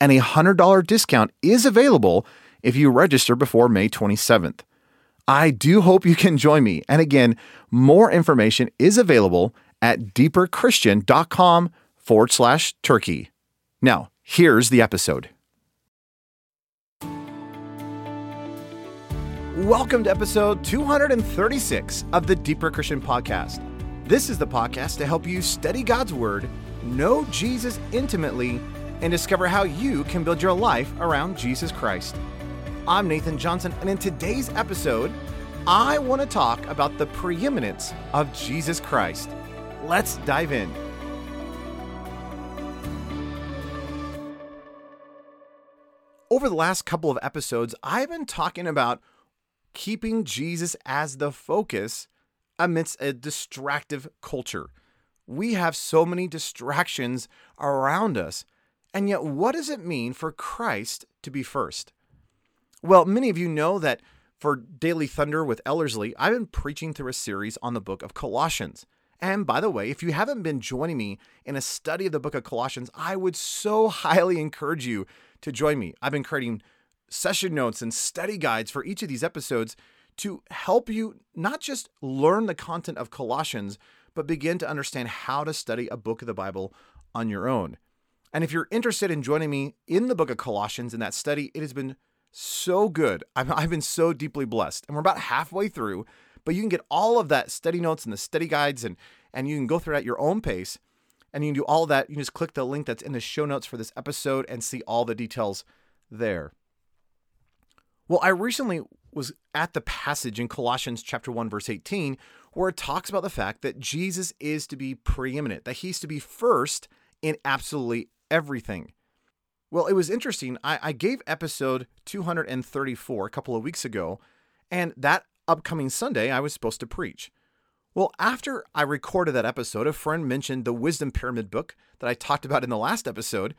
and a $100 discount is available if you register before May 27th. I do hope you can join me. And again, more information is available at deeperchristian.com forward slash turkey. Now, here's the episode. Welcome to episode 236 of the Deeper Christian Podcast. This is the podcast to help you study God's Word, know Jesus intimately, and discover how you can build your life around Jesus Christ. I'm Nathan Johnson, and in today's episode, I want to talk about the preeminence of Jesus Christ. Let's dive in. Over the last couple of episodes, I've been talking about keeping Jesus as the focus amidst a distractive culture. We have so many distractions around us and yet, what does it mean for Christ to be first? Well, many of you know that for Daily Thunder with Ellerslie, I've been preaching through a series on the book of Colossians. And by the way, if you haven't been joining me in a study of the book of Colossians, I would so highly encourage you to join me. I've been creating session notes and study guides for each of these episodes to help you not just learn the content of Colossians, but begin to understand how to study a book of the Bible on your own. And if you're interested in joining me in the book of Colossians in that study, it has been so good. I've, I've been so deeply blessed. And we're about halfway through, but you can get all of that study notes and the study guides, and, and you can go through at your own pace. And you can do all that. You just click the link that's in the show notes for this episode and see all the details there. Well, I recently was at the passage in Colossians chapter 1 verse 18 where it talks about the fact that Jesus is to be preeminent, that he's to be first in absolutely everything. Well, it was interesting. I, I gave episode 234 a couple of weeks ago, and that upcoming Sunday, I was supposed to preach. Well, after I recorded that episode, a friend mentioned the Wisdom Pyramid book that I talked about in the last episode.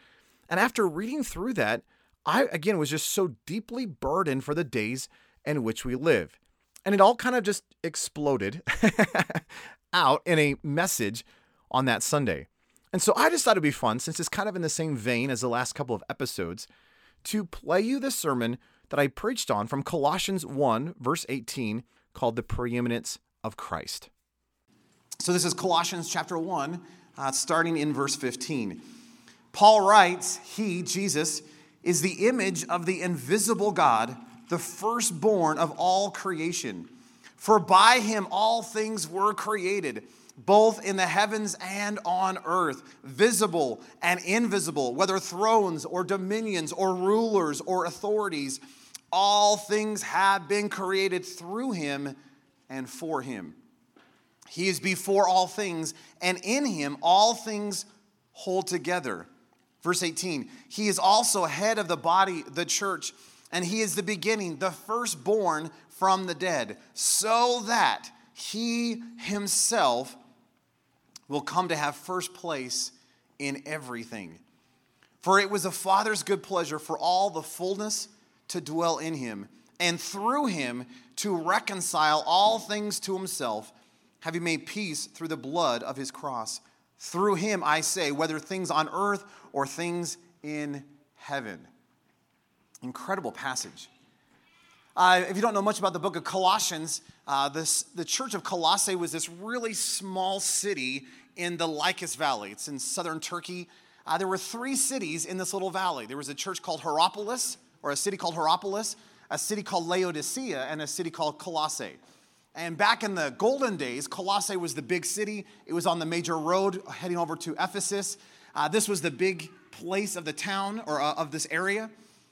And after reading through that, I again was just so deeply burdened for the days in which we live. And it all kind of just exploded out in a message on that Sunday. And so I just thought it'd be fun, since it's kind of in the same vein as the last couple of episodes, to play you the sermon that I preached on from Colossians 1, verse 18, called The Preeminence of Christ. So this is Colossians chapter 1, uh, starting in verse 15. Paul writes, He, Jesus, is the image of the invisible God, the firstborn of all creation. For by him all things were created both in the heavens and on earth, visible and invisible, whether thrones or dominions or rulers or authorities. All things have been created through him and for him. He is before all things, and in him all things hold together. Verse 18 He is also head of the body, the church, and he is the beginning, the firstborn from the dead, so that he himself will come to have first place in everything. For it was the Father's good pleasure for all the fullness to dwell in him, and through him to reconcile all things to himself, having made peace through the blood of his cross. Through him, I say, whether things on earth or things in heaven. Incredible passage. Uh, if you don't know much about the book of Colossians, uh, this, the church of Colossae was this really small city in the Lycus Valley. It's in southern Turkey. Uh, there were three cities in this little valley. There was a church called Hierapolis, or a city called Hierapolis. a city called Laodicea and a city called Colossae. And back in the golden days, Colossae was the big city. It was on the major road heading over to Ephesus. Uh, this was the big place of the town or uh, of this area.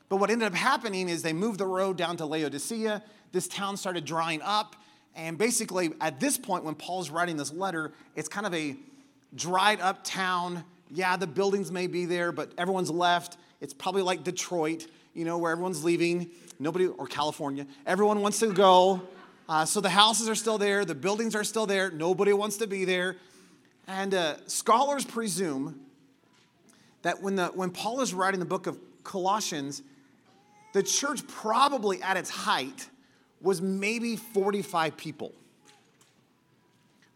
But what ended up happening is they moved the road down to Laodicea. This town started drying up. And basically, at this point, when Paul's writing this letter, it's kind of a dried up town. Yeah, the buildings may be there, but everyone's left. It's probably like Detroit, you know, where everyone's leaving. Nobody, or California, everyone wants to go. Uh, so the houses are still there, the buildings are still there, nobody wants to be there. And uh, scholars presume that when, the, when Paul is writing the book of Colossians, the church probably at its height was maybe 45 people,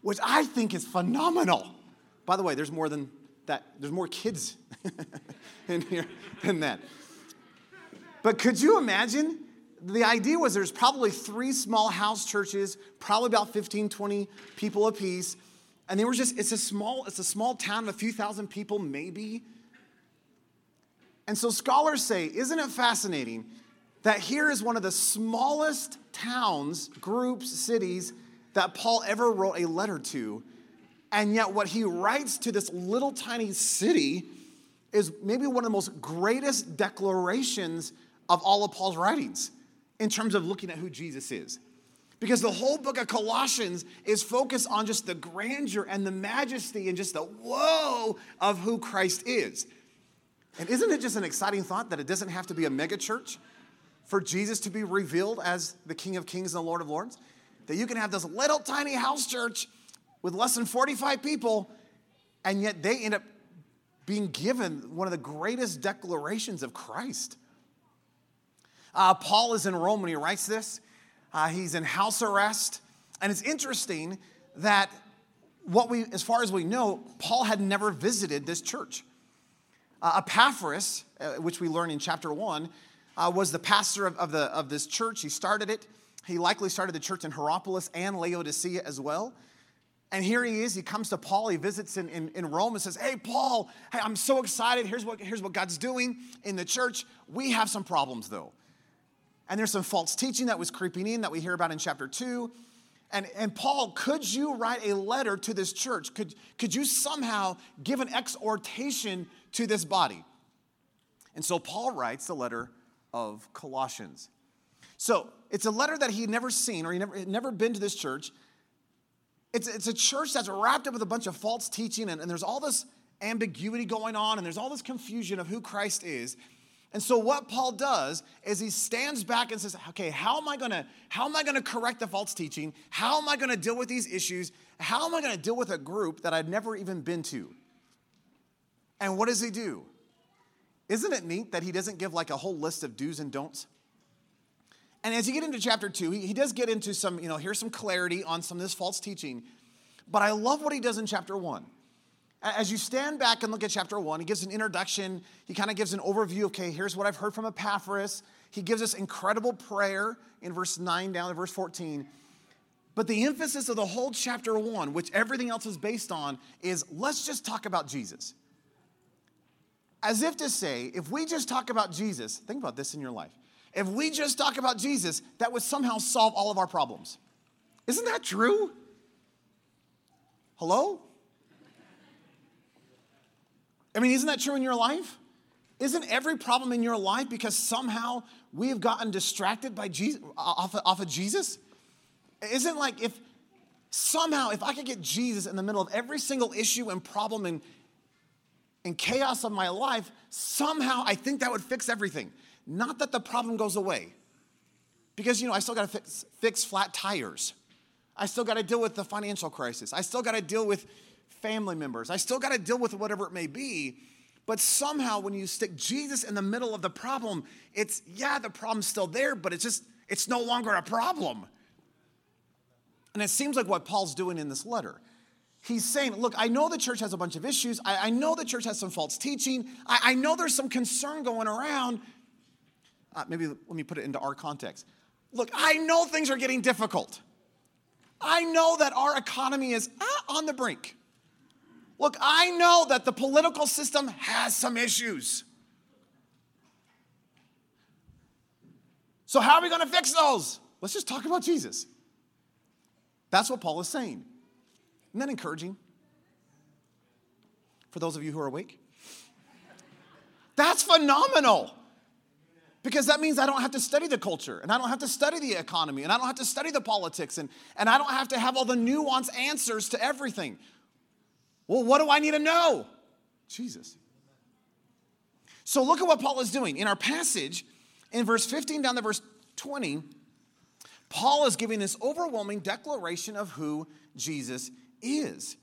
which I think is phenomenal. By the way, there's more than that, there's more kids in here than that. But could you imagine the idea was there's probably three small house churches, probably about 15, 20 people apiece. And they were just, it's a small, it's a small town of a few thousand people, maybe. And so scholars say, isn't it fascinating that here is one of the smallest towns, groups, cities that Paul ever wrote a letter to. And yet, what he writes to this little tiny city is maybe one of the most greatest declarations of all of Paul's writings in terms of looking at who Jesus is. Because the whole book of Colossians is focused on just the grandeur and the majesty and just the whoa of who Christ is. And isn't it just an exciting thought that it doesn't have to be a mega church for Jesus to be revealed as the King of Kings and the Lord of Lords? That you can have this little tiny house church with less than 45 people, and yet they end up being given one of the greatest declarations of Christ. Uh, Paul is in Rome when he writes this. Uh, he's in house arrest. And it's interesting that what we, as far as we know, Paul had never visited this church. Uh, Epaphras, uh, which we learn in chapter one, uh, was the pastor of, of, the, of this church. He started it. He likely started the church in Hierapolis and Laodicea as well. And here he is. He comes to Paul. He visits in, in, in, Rome and says, Hey, Paul, hey, I'm so excited. Here's what, here's what God's doing in the church. We have some problems, though. And there's some false teaching that was creeping in that we hear about in chapter 2. And, and Paul, could you write a letter to this church? Could, could you somehow give an exhortation to this body? And so Paul writes the letter of Colossians. So it's a letter that he'd never seen or he never, never been to this church. It's, it's a church that's wrapped up with a bunch of false teaching, and, and there's all this ambiguity going on, and there's all this confusion of who Christ is. And so what Paul does is he stands back and says, "Okay, how am I going to how am I going to correct the false teaching? How am I going to deal with these issues? How am I going to deal with a group that I've never even been to?" And what does he do? Isn't it neat that he doesn't give like a whole list of do's and don'ts? And as you get into chapter 2, he, he does get into some, you know, here's some clarity on some of this false teaching. But I love what he does in chapter 1 as you stand back and look at chapter one, he gives an introduction. He kind of gives an overview. Okay, here's what I've heard from Epaphras. He gives us incredible prayer in verse 9 down to verse 14. But the emphasis of the whole chapter one, which everything else is based on, is let's just talk about Jesus. As if to say, if we just talk about Jesus, think about this in your life. If we just talk about Jesus, that would somehow solve all of our problems. Isn't that true? Hello? I mean, isn't that true in your life? Isn't every problem in your life because somehow we have gotten distracted by Jesus, off, of, off of Jesus? Isn't like if somehow, if I could get Jesus in the middle of every single issue and problem and, and chaos of my life, somehow I think that would fix everything. Not that the problem goes away. Because, you know, I still got to fix, fix flat tires. I still got to deal with the financial crisis. I still got to deal with family members. I still got to deal with whatever it may be. But somehow, when you stick Jesus in the middle of the problem, it's, yeah, the problem's still there, but it's just, it's no longer a problem. And it seems like what Paul's doing in this letter. He's saying, look, I know the church has a bunch of issues. I, I know the church has some false teaching. I, I know there's some concern going around. Uh, maybe let me put it into our context. Look, I know things are getting difficult. I know that our economy is uh, on the brink. Look, I know that the political system has some issues. So, how are we going to fix those? Let's just talk about Jesus. That's what Paul is saying. Isn't that encouraging? For those of you who are awake? That's phenomenal. Because that means I don't have to study the culture and I don't have to study the economy and I don't have to study the politics and, and I don't have to have all the nuanced answers to everything. Well, what do I need to know? Jesus. So look at what Paul is doing. In our passage, in verse 15 down to verse 20, Paul is giving this overwhelming declaration of who Jesus is.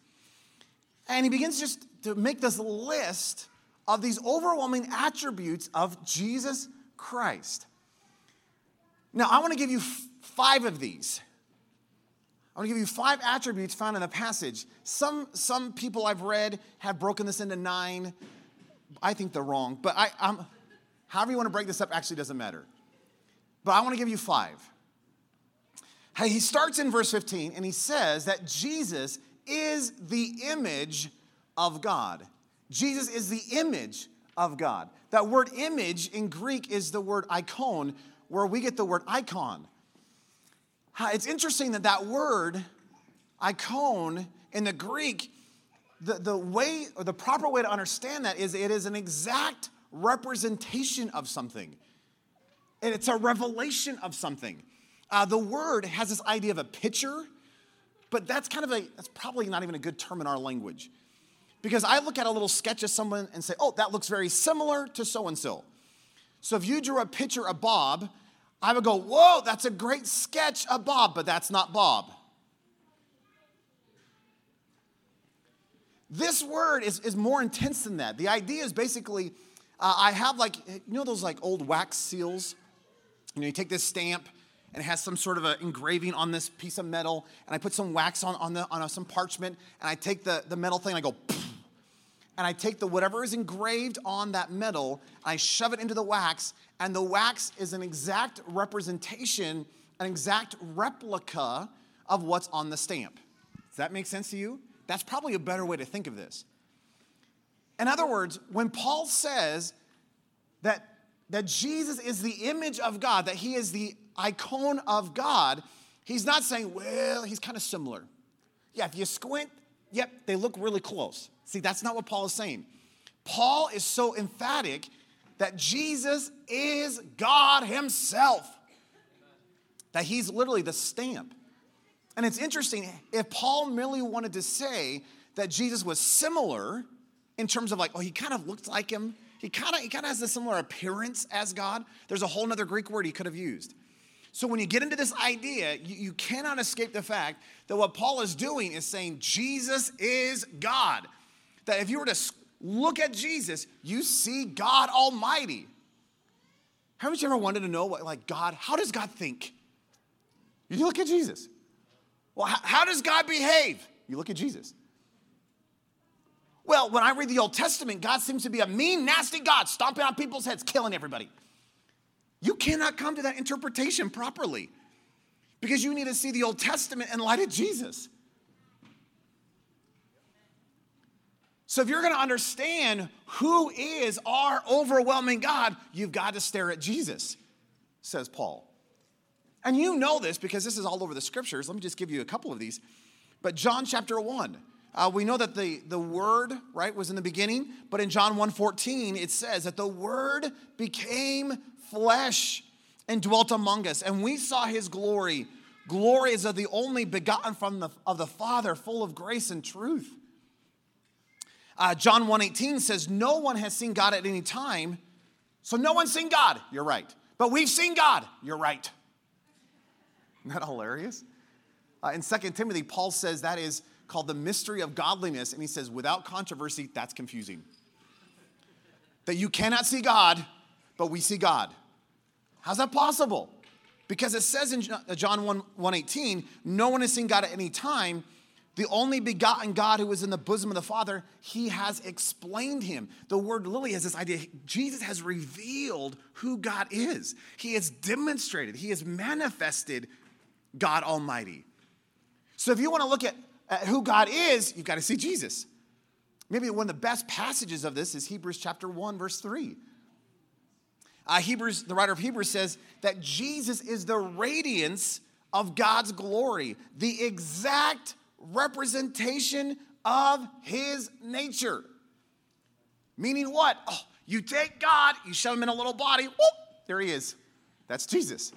And he begins just to make this list of these overwhelming attributes of Jesus Christ. Now, I want to give you f- five of these. I want to give you five attributes found in the passage. Some, some people I've read have broken this into nine. I think they're wrong, but I, I'm, however you want to break this up actually doesn't matter. But I want to give you five. He starts in verse 15 and he says that Jesus is the image of God. Jesus is the image of God. That word image in Greek is the word icon, where we get the word icon. It's interesting that that word, icon, in the Greek, the, the way or the proper way to understand that is it is an exact representation of something. And it's a revelation of something. Uh, the word has this idea of a picture, but that's kind of a, that's probably not even a good term in our language. Because I look at a little sketch of someone and say, oh, that looks very similar to so and so. So if you drew a picture of Bob, I would go, whoa, that's a great sketch of Bob, but that's not Bob. This word is, is more intense than that. The idea is basically, uh, I have like, you know those like old wax seals? You know, you take this stamp and it has some sort of an engraving on this piece of metal, and I put some wax on, on, the, on a, some parchment, and I take the, the metal thing and I go, and I take the whatever is engraved on that metal, I shove it into the wax, and the wax is an exact representation, an exact replica of what's on the stamp. Does that make sense to you? That's probably a better way to think of this. In other words, when Paul says that, that Jesus is the image of God, that he is the icon of God, he's not saying, well, he's kind of similar. Yeah, if you squint, yep, they look really close. See, that's not what Paul is saying. Paul is so emphatic that Jesus is God Himself, that He's literally the stamp. And it's interesting, if Paul merely wanted to say that Jesus was similar in terms of like, oh, he kind of looked like him, he kind of he kind of has a similar appearance as God, there's a whole other Greek word he could have used. So when you get into this idea, you, you cannot escape the fact that what Paul is doing is saying Jesus is God that if you were to look at Jesus, you see God Almighty. Haven't you ever wanted to know what, like, God, how does God think? You look at Jesus. Well, how, how does God behave? You look at Jesus. Well, when I read the Old Testament, God seems to be a mean, nasty God, stomping on people's heads, killing everybody. You cannot come to that interpretation properly because you need to see the Old Testament in light of Jesus. So, if you're going to understand who is our overwhelming God, you've got to stare at Jesus, says Paul. And you know this because this is all over the scriptures. Let me just give you a couple of these. But John chapter 1, uh, we know that the, the word, right, was in the beginning, but in John 1:14, it says that the word became flesh and dwelt among us, and we saw his glory. Glory is of the only begotten from the, of the Father, full of grace and truth. Uh, John 1:18 says, "No one has seen God at any time." So no one's seen God. You're right. But we've seen God. You're right. Isn't that hilarious? Uh, in 2 Timothy, Paul says that is called the mystery of godliness, and he says, without controversy, that's confusing. that you cannot see God, but we see God. How's that possible? Because it says in uh, John 1 118, no one has seen God at any time the only begotten God who is in the bosom of the Father, he has explained him. The word lily has this idea Jesus has revealed who God is. He has demonstrated, he has manifested God Almighty. So if you want to look at, at who God is, you've got to see Jesus. Maybe one of the best passages of this is Hebrews chapter 1, verse 3. Uh, Hebrews, the writer of Hebrews says that Jesus is the radiance of God's glory, the exact representation of his nature. Meaning what? Oh, you take God, you shove him in a little body, whoop, there he is. That's Jesus.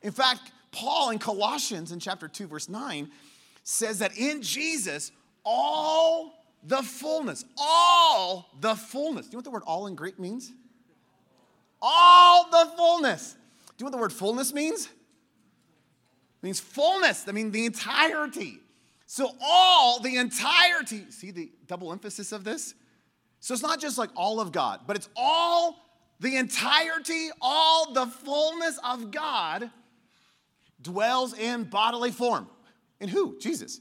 In fact, Paul in Colossians in chapter 2, verse 9, says that in Jesus, all the fullness, all the fullness. Do you know what the word all in Greek means? All the fullness. Do you know what the word fullness means? It means fullness. I mean the entirety. So, all the entirety, see the double emphasis of this? So, it's not just like all of God, but it's all the entirety, all the fullness of God dwells in bodily form. In who? Jesus.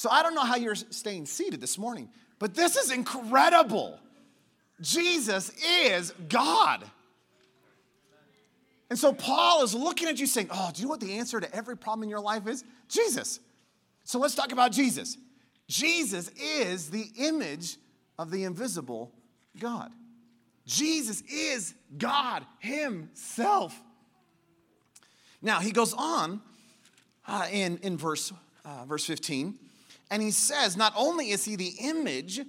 So I don't know how you're staying seated this morning, but this is incredible. Jesus is God. And so Paul is looking at you saying, Oh, do you know what the answer to every problem in your life is? Jesus. So let's talk about Jesus. Jesus is the image of the invisible God. Jesus is God Himself. Now, he goes on uh, in, in verse, uh, verse 15, and he says, not only is he the image,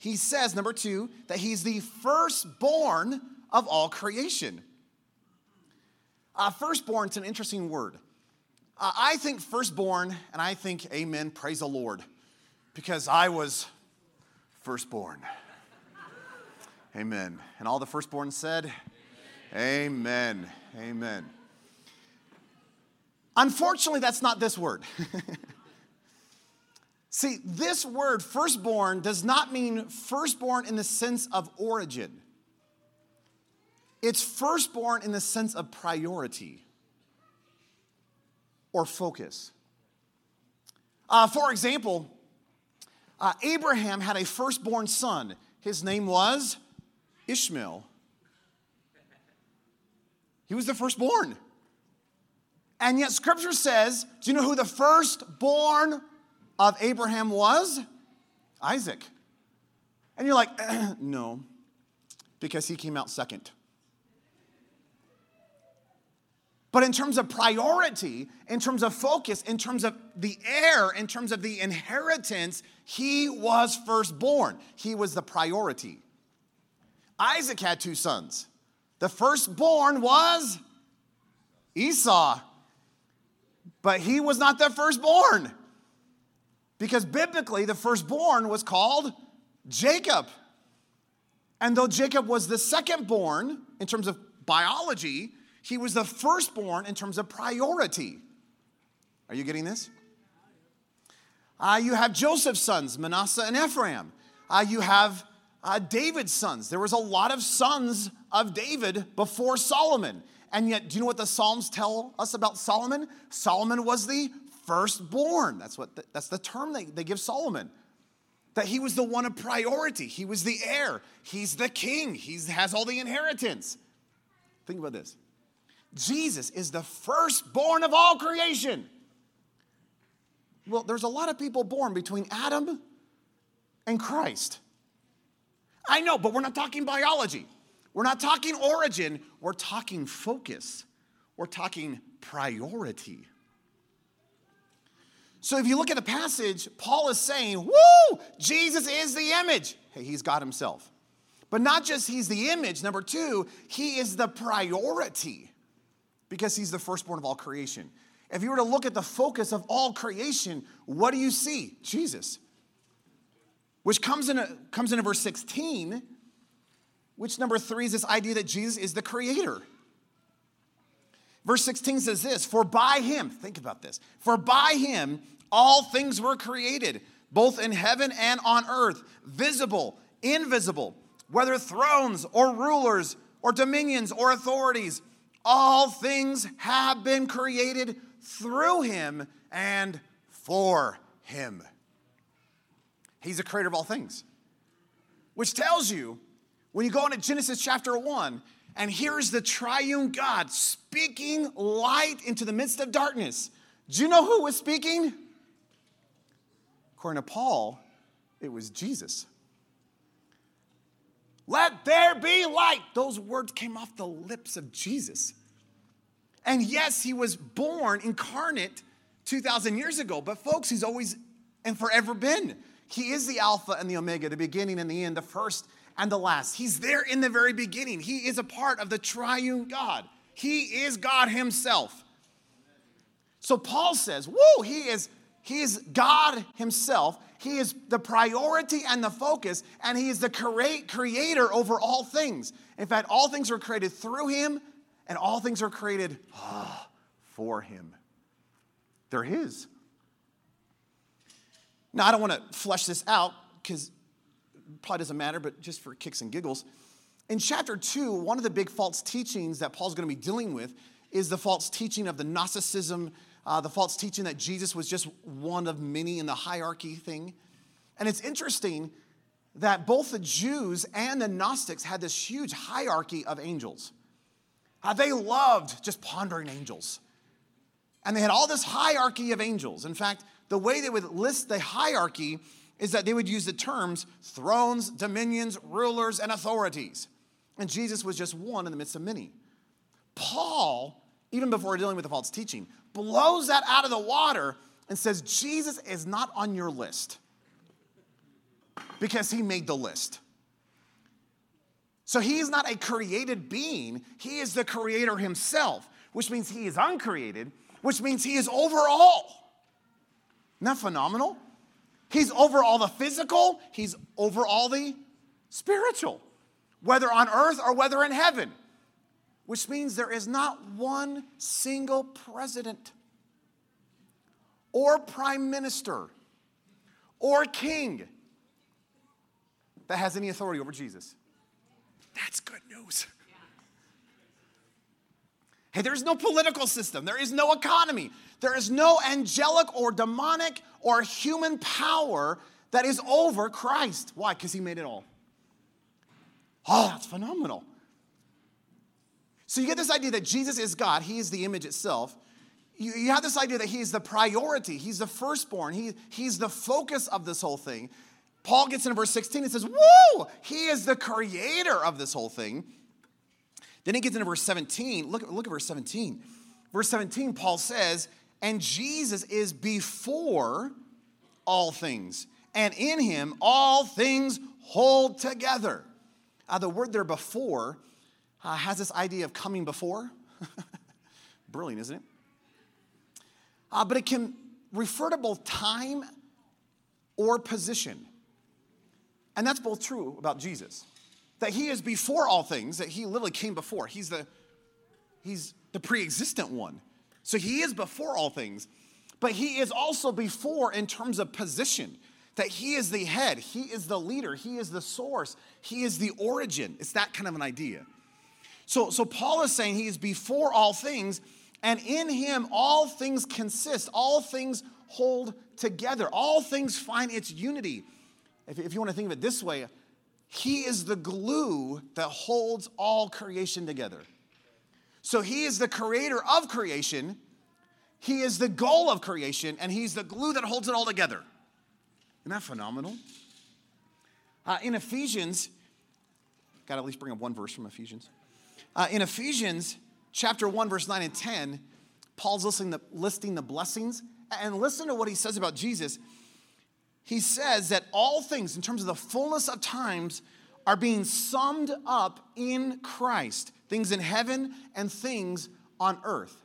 he says, number two, that he's the firstborn of all creation. Uh, firstborn is an interesting word. Uh, I think firstborn, and I think amen, praise the Lord, because I was firstborn. amen. And all the firstborn said, Amen. Amen. amen. Unfortunately, that's not this word. See, this word, firstborn, does not mean firstborn in the sense of origin. It's firstborn in the sense of priority or focus. Uh, for example, uh, Abraham had a firstborn son. His name was Ishmael. He was the firstborn. And yet, scripture says, do you know who the firstborn of Abraham was? Isaac. And you're like, no, because he came out second. But in terms of priority, in terms of focus, in terms of the heir, in terms of the inheritance, he was firstborn. He was the priority. Isaac had two sons. The firstborn was Esau. But he was not the firstborn. Because biblically, the firstborn was called Jacob. And though Jacob was the secondborn in terms of biology, he was the firstborn in terms of priority. Are you getting this? Uh, you have Joseph's sons, Manasseh and Ephraim. Uh, you have uh, David's sons. There was a lot of sons of David before Solomon. And yet, do you know what the Psalms tell us about Solomon? Solomon was the firstborn. That's, what the, that's the term they, they give Solomon. That he was the one of priority. He was the heir. He's the king. He has all the inheritance. Think about this Jesus is the firstborn of all creation. Well, there's a lot of people born between Adam and Christ. I know, but we're not talking biology. We're not talking origin, we're talking focus. We're talking priority. So if you look at the passage, Paul is saying, Woo, Jesus is the image. Hey, he's God himself. But not just he's the image, number two, he is the priority because he's the firstborn of all creation. If you were to look at the focus of all creation, what do you see? Jesus. Which comes in, a, comes into verse 16 which number three is this idea that Jesus is the creator. Verse 16 says this For by him, think about this, for by him all things were created, both in heaven and on earth, visible, invisible, whether thrones or rulers or dominions or authorities, all things have been created through him and for him. He's the creator of all things, which tells you when you go into Genesis chapter 1, and here's the triune God speaking light into the midst of darkness. Do you know who was speaking? According to Paul, it was Jesus. Let there be light. Those words came off the lips of Jesus. And yes, he was born incarnate 2,000 years ago, but folks, he's always and forever been. He is the Alpha and the Omega, the beginning and the end, the first and the last. He's there in the very beginning. He is a part of the triune God. He is God Himself. So Paul says, Whoa, he is, he is God Himself. He is the priority and the focus, and He is the create, creator over all things. In fact, all things were created through Him, and all things are created ah, for Him. They're His. Now, I don't want to flesh this out because probably doesn't matter, but just for kicks and giggles. In chapter two, one of the big false teachings that Paul's going to be dealing with is the false teaching of the Gnosticism, uh, the false teaching that Jesus was just one of many in the hierarchy thing. And it's interesting that both the Jews and the Gnostics had this huge hierarchy of angels. Uh, they loved just pondering angels. And they had all this hierarchy of angels. In fact, the way they would list the hierarchy is that they would use the terms thrones, dominions, rulers, and authorities. And Jesus was just one in the midst of many. Paul, even before dealing with the false teaching, blows that out of the water and says, Jesus is not on your list because he made the list. So he is not a created being, he is the creator himself, which means he is uncreated, which means he is over all. Isn't that phenomenal? He's over all the physical, he's over all the spiritual, whether on earth or whether in heaven, which means there is not one single president or prime minister or king that has any authority over Jesus. That's good news. Hey, there's no political system, there is no economy, there is no angelic or demonic or human power that is over Christ. Why? Because he made it all. Oh, that's phenomenal. So you get this idea that Jesus is God, he is the image itself. You, you have this idea that he's the priority, he's the firstborn, he, he's the focus of this whole thing. Paul gets into verse 16 and says, Whoa, he is the creator of this whole thing. Then he gets into verse 17. Look, look at verse 17. Verse 17, Paul says, And Jesus is before all things, and in him all things hold together. Uh, the word there before uh, has this idea of coming before. Brilliant, isn't it? Uh, but it can refer to both time or position. And that's both true about Jesus that he is before all things, that he literally came before. He's the, he's the pre existent one. So he is before all things, but he is also before in terms of position, that he is the head, he is the leader, he is the source, he is the origin. It's that kind of an idea. So, so Paul is saying he is before all things, and in him all things consist, all things hold together, all things find its unity. If, if you want to think of it this way, he is the glue that holds all creation together. So He is the creator of creation, He is the goal of creation, and He's the glue that holds it all together. Isn't that phenomenal? Uh, in Ephesians, got to at least bring up one verse from Ephesians. Uh, in Ephesians chapter 1, verse 9 and 10, Paul's listing the, listing the blessings. And listen to what he says about Jesus he says that all things, in terms of the fullness of times, are being summed up in Christ things in heaven and things on earth.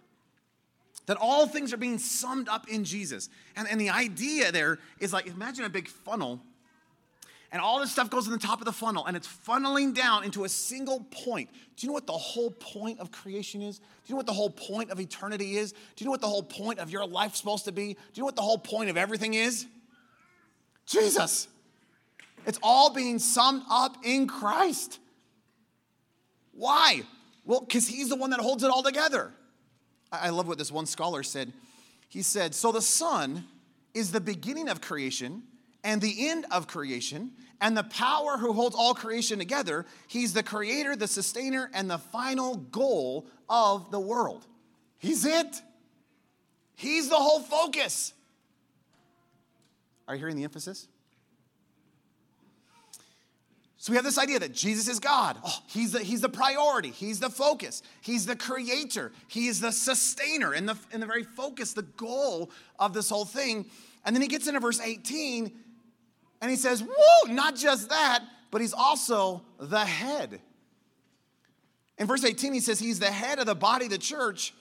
That all things are being summed up in Jesus. And, and the idea there is like imagine a big funnel, and all this stuff goes in the top of the funnel, and it's funneling down into a single point. Do you know what the whole point of creation is? Do you know what the whole point of eternity is? Do you know what the whole point of your life's supposed to be? Do you know what the whole point of everything is? Jesus. It's all being summed up in Christ. Why? Well, because he's the one that holds it all together. I love what this one scholar said. He said, So the Son is the beginning of creation and the end of creation, and the power who holds all creation together. He's the creator, the sustainer, and the final goal of the world. He's it. He's the whole focus. Are you hearing the emphasis? So we have this idea that Jesus is God. Oh, he's, the, he's the priority. He's the focus. He's the creator. He is the sustainer and the, and the very focus, the goal of this whole thing. And then he gets into verse 18 and he says, Whoa, not just that, but he's also the head. In verse 18, he says, He's the head of the body of the church.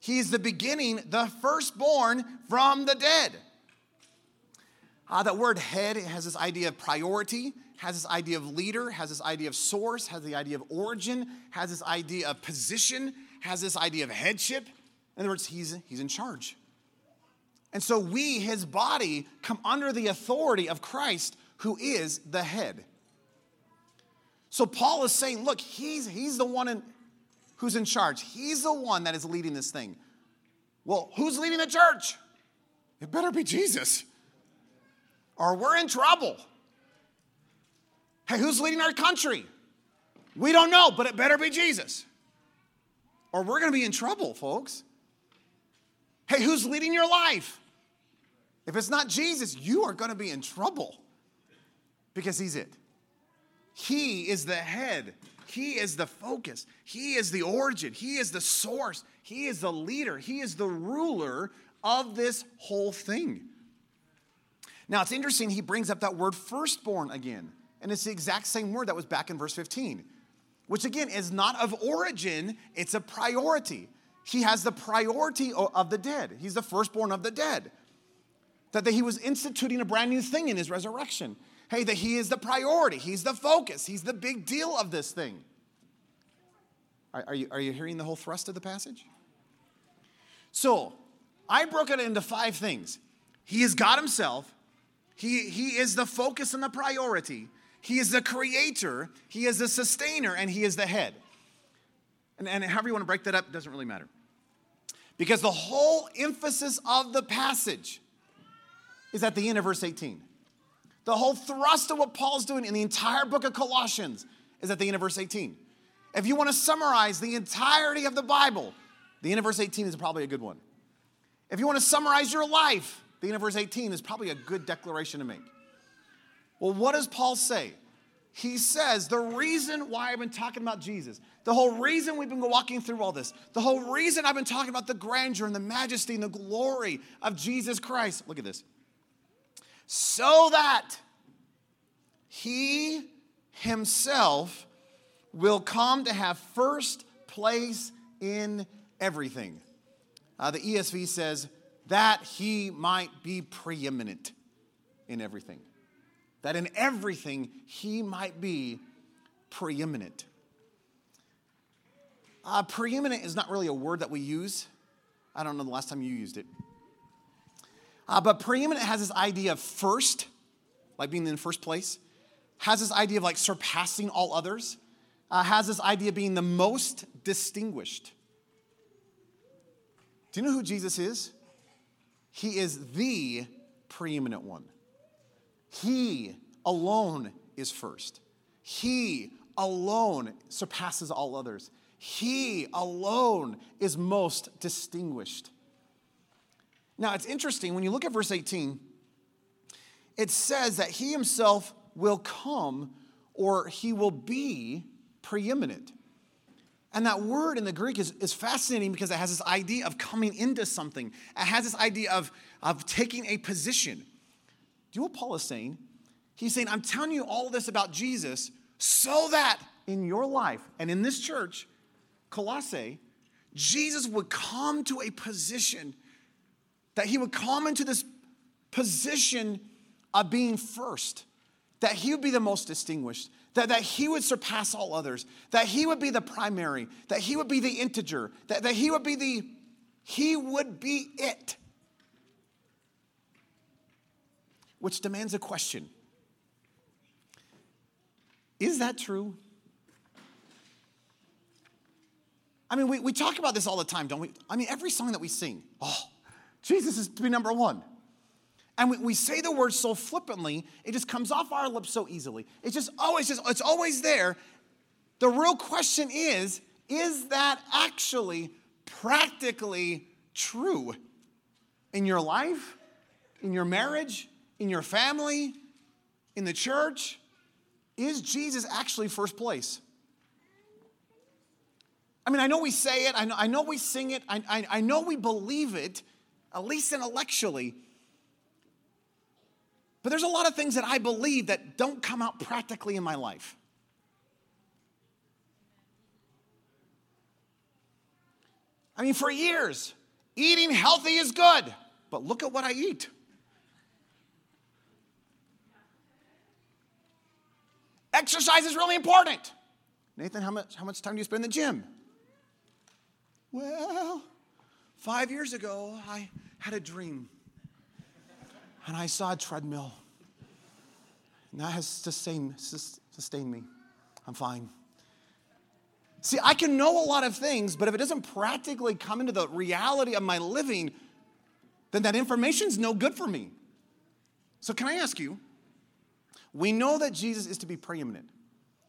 He's the beginning, the firstborn from the dead. Uh, that word head has this idea of priority, has this idea of leader, has this idea of source, has the idea of origin, has this idea of position, has this idea of headship. In other words, he's, he's in charge. And so we, his body, come under the authority of Christ, who is the head. So Paul is saying, look, he's, he's the one in, who's in charge. He's the one that is leading this thing. Well, who's leading the church? It better be Jesus, or we're in trouble. Hey, who's leading our country? We don't know, but it better be Jesus, or we're going to be in trouble, folks. Hey, who's leading your life? If it's not Jesus, you are going to be in trouble because he's it. He is the head. He is the focus. He is the origin. He is the source. He is the leader. He is the ruler of this whole thing. Now, it's interesting, he brings up that word firstborn again. And it's the exact same word that was back in verse 15, which again is not of origin, it's a priority. He has the priority of the dead, he's the firstborn of the dead that, he was instituting a brand new thing in his resurrection. Hey, that he is the priority, he's the focus, he's the big deal of this thing. Are, you, are you hearing the whole thrust of the passage? So, I broke it into five things. He is God himself, he, he is the focus and the priority, he is the creator, he is the sustainer, and he is the head. And, and however you want to break that up, doesn't really matter. Because the whole emphasis of the passage is at the end of verse 18. The whole thrust of what Paul's doing in the entire book of Colossians is at the end of verse 18. If you want to summarize the entirety of the Bible, the end of verse 18 is probably a good one. If you want to summarize your life, the end of verse 18 is probably a good declaration to make. Well, what does Paul say? He says, the reason why I've been talking about Jesus, the whole reason we've been walking through all this, the whole reason I've been talking about the grandeur and the majesty and the glory of Jesus Christ. Look at this so that he himself will come to have first place in everything. Uh, the ESV says, that he might be preeminent in everything. That in everything he might be preeminent. Uh, preeminent is not really a word that we use. I don't know the last time you used it. Uh, but preeminent has this idea of first, like being in the first place, has this idea of like surpassing all others, uh, has this idea of being the most distinguished. Do you know who Jesus is? He is the preeminent one. He alone is first. He alone surpasses all others. He alone is most distinguished. Now, it's interesting when you look at verse 18, it says that he himself will come or he will be preeminent. And that word in the Greek is, is fascinating because it has this idea of coming into something, it has this idea of, of taking a position. You know what Paul is saying? He's saying, I'm telling you all this about Jesus so that in your life and in this church, Colossae, Jesus would come to a position that he would come into this position of being first, that he would be the most distinguished, that, that he would surpass all others, that he would be the primary, that he would be the integer, that, that he would be the, he would be it. Which demands a question Is that true? I mean, we, we talk about this all the time, don't we? I mean, every song that we sing, oh, Jesus is to be number one. And we, we say the word so flippantly, it just comes off our lips so easily. It's just always just it's always there. The real question is, is that actually practically true in your life, in your marriage, in your family, in the church? is Jesus actually first place? I mean, I know we say it, I know, I know we sing it, I, I, I know we believe it, at least intellectually. But there's a lot of things that I believe that don't come out practically in my life. I mean, for years, eating healthy is good, but look at what I eat. Exercise is really important. Nathan, how much, how much time do you spend in the gym? Well, five years ago, I had a dream and I saw a treadmill. And that has sustained, sustained me. I'm fine. See, I can know a lot of things, but if it doesn't practically come into the reality of my living, then that information is no good for me. So, can I ask you? We know that Jesus is to be preeminent,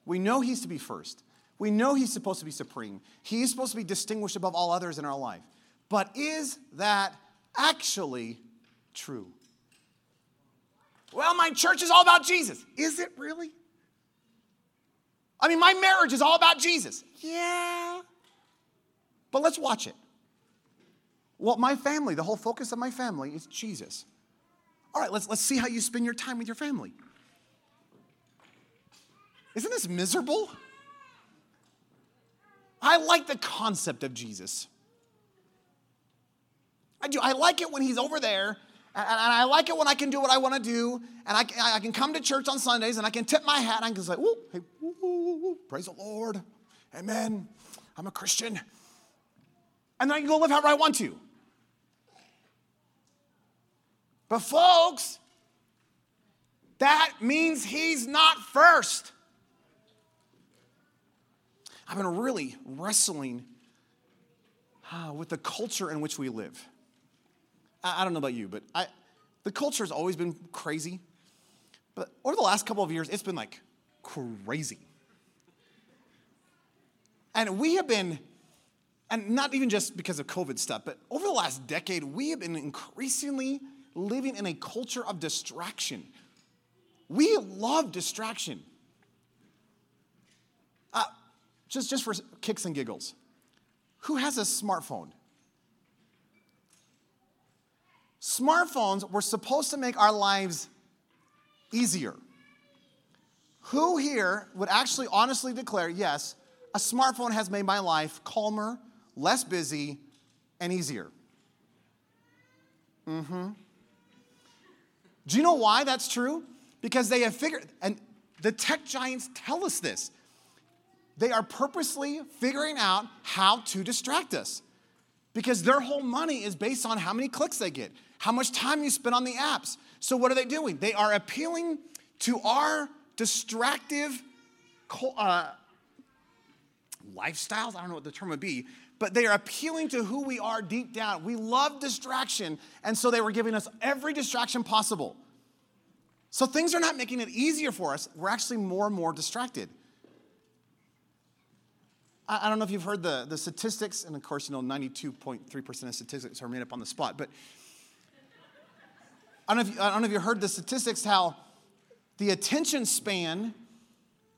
we know he's to be first. We know he's supposed to be supreme. He's supposed to be distinguished above all others in our life. But is that actually true? Well, my church is all about Jesus. Is it really? I mean, my marriage is all about Jesus. Yeah. But let's watch it. Well, my family, the whole focus of my family is Jesus. All right, let's, let's see how you spend your time with your family. Isn't this miserable? I like the concept of Jesus. I do. I like it when he's over there, and, I like it when I can do what I want to do, and I, I can come to church on Sundays, and I can tip my hat, and I can say, hey, woo, woo, woo, praise the Lord, amen, I'm a Christian. And then I can go live however I want to. But folks, that means he's not first. I've been really wrestling uh, with the culture in which we live. I, I don't know about you, but I, the culture has always been crazy. But over the last couple of years, it's been like crazy. And we have been, and not even just because of COVID stuff, but over the last decade, we have been increasingly living in a culture of distraction. We love distraction. Just, just for kicks and giggles, who has a smartphone? Smartphones were supposed to make our lives easier. Who here would actually honestly declare, yes, a smartphone has made my life calmer, less busy, and easier? Mm hmm. Do you know why that's true? Because they have figured, and the tech giants tell us this. They are purposely figuring out how to distract us because their whole money is based on how many clicks they get, how much time you spend on the apps. So, what are they doing? They are appealing to our distractive uh, lifestyles. I don't know what the term would be, but they are appealing to who we are deep down. We love distraction, and so they were giving us every distraction possible. So, things are not making it easier for us. We're actually more and more distracted. I don't know if you've heard the, the statistics, and of course, you know, 92.3% of statistics are made up on the spot, but I don't, know if you, I don't know if you heard the statistics how the attention span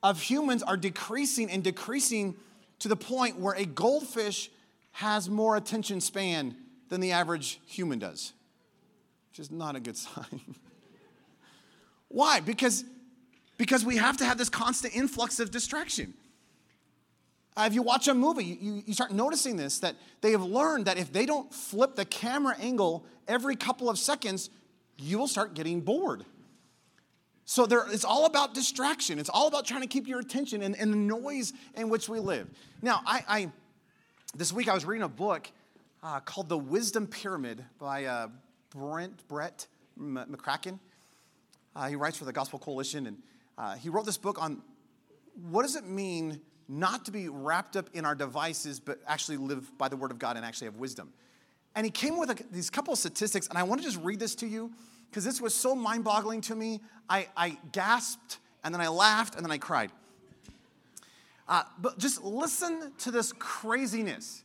of humans are decreasing and decreasing to the point where a goldfish has more attention span than the average human does, which is not a good sign. Why? Because, because we have to have this constant influx of distraction. Uh, if you watch a movie, you, you start noticing this that they have learned that if they don't flip the camera angle every couple of seconds, you will start getting bored. So there, it's all about distraction. It's all about trying to keep your attention in, in the noise in which we live. Now, I, I this week I was reading a book uh, called The Wisdom Pyramid by uh, Brent Brett McCracken. Uh, he writes for the Gospel Coalition, and uh, he wrote this book on what does it mean not to be wrapped up in our devices, but actually live by the word of God and actually have wisdom. And he came with a, these couple of statistics, and I want to just read this to you because this was so mind boggling to me. I, I, gasped, and then I laughed, and then I cried. Uh, but just listen to this craziness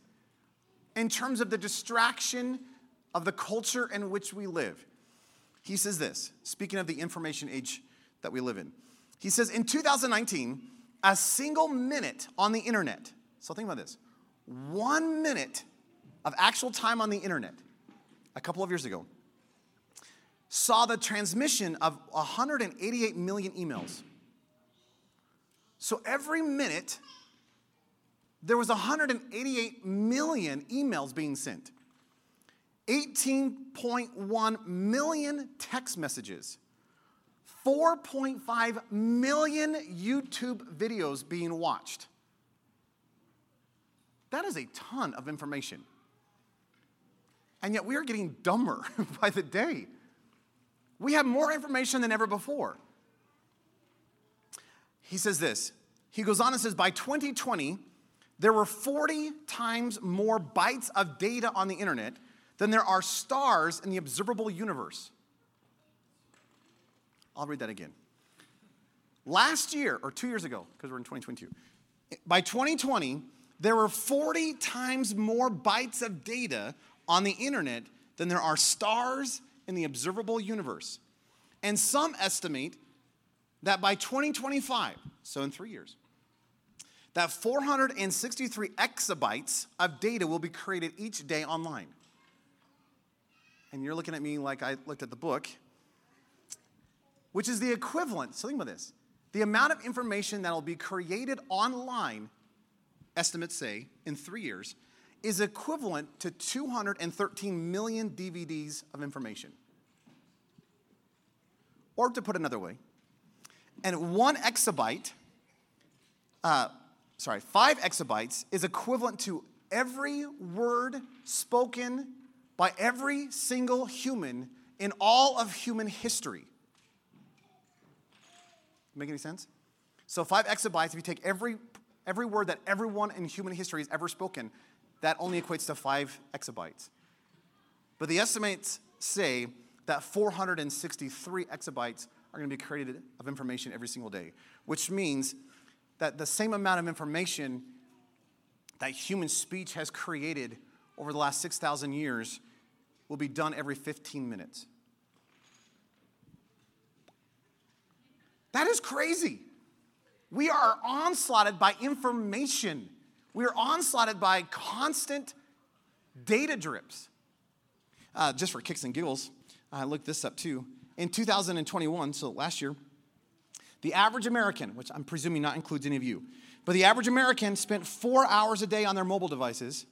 in terms of the distraction of the culture in which we live. He says this, speaking of the information age that we live in. He says in 2019, a single minute on the internet, so think about this. One minute of actual time on the internet a couple of years ago saw the transmission of 188 million emails. So every minute, there was 188 million emails being sent, 18.1 million text messages, 4.5 million YouTube videos being watched. That is a ton of information. And yet we are getting dumber by the day. We have more information than ever before. He says this. He goes on and says by 2020, there were 40 times more bytes of data on the internet than there are stars in the observable universe. I'll read that again. Last year, or two years ago, because we're in 2022, by 2020, there were 40 times more bytes of data on the internet than there are stars in the observable universe. And some estimate that by 2025, so in three years, that 463 exabytes of data will be created each day online. And you're looking at me like I looked at the book, which is the equivalent, so think about this the amount of information that will be created online, estimates say, in three years, is equivalent to 213 million DVDs of information. Or to put another way, and one exabyte, uh, sorry, five exabytes is equivalent to every word spoken by every single human in all of human history. Make any sense? So five exabytes, if you take every every word that everyone in human history has ever spoken, that only equates to five exabytes. But the estimates say that 463 exabytes are going to be created of information every single day, which means that the same amount of information that human speech has created over the last 6,000 years will be done every 15 minutes. That is crazy. We are onslaughted by information. We are onslaughted by constant data drips. Uh, just for kicks and giggles, I looked this up too. In 2021, so last year, the average American, which I'm presuming not includes any of you, but the average American spent four hours a day on their mobile devices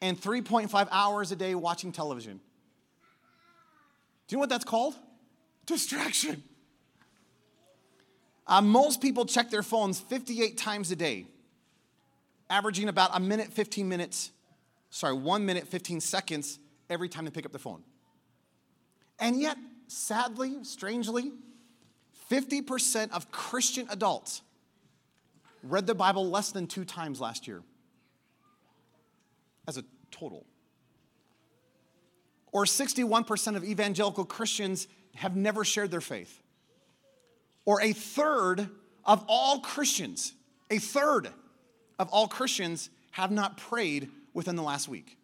and 3.5 hours a day watching television. Do you know what that's called? Distraction. Uh, most people check their phones 58 times a day, averaging about a minute, 15 minutes, sorry, one minute, 15 seconds every time they pick up the phone. And yet, sadly, strangely, 50% of Christian adults read the Bible less than two times last year as a total. Or 61% of evangelical Christians have never shared their faith or a third of all Christians, a third of all Christians have not prayed within the last week.